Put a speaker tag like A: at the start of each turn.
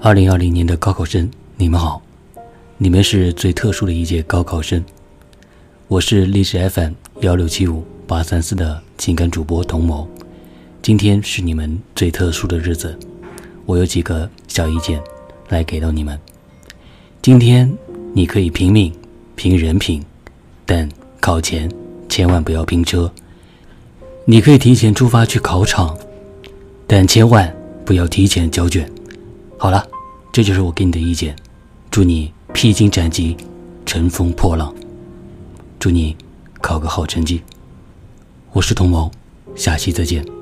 A: 二零二零年的高考生，你们好，你们是最特殊的一届高考生。我是历史 FM 幺六七五八三四的情感主播童谋，今天是你们最特殊的日子，我有几个小意见来给到你们。今天你可以拼命拼人品，但考前千万不要拼车。你可以提前出发去考场，但千万不要提前交卷。好了。这就是我给你的意见，祝你披荆斩棘，乘风破浪，祝你考个好成绩。我是童谋，下期再见。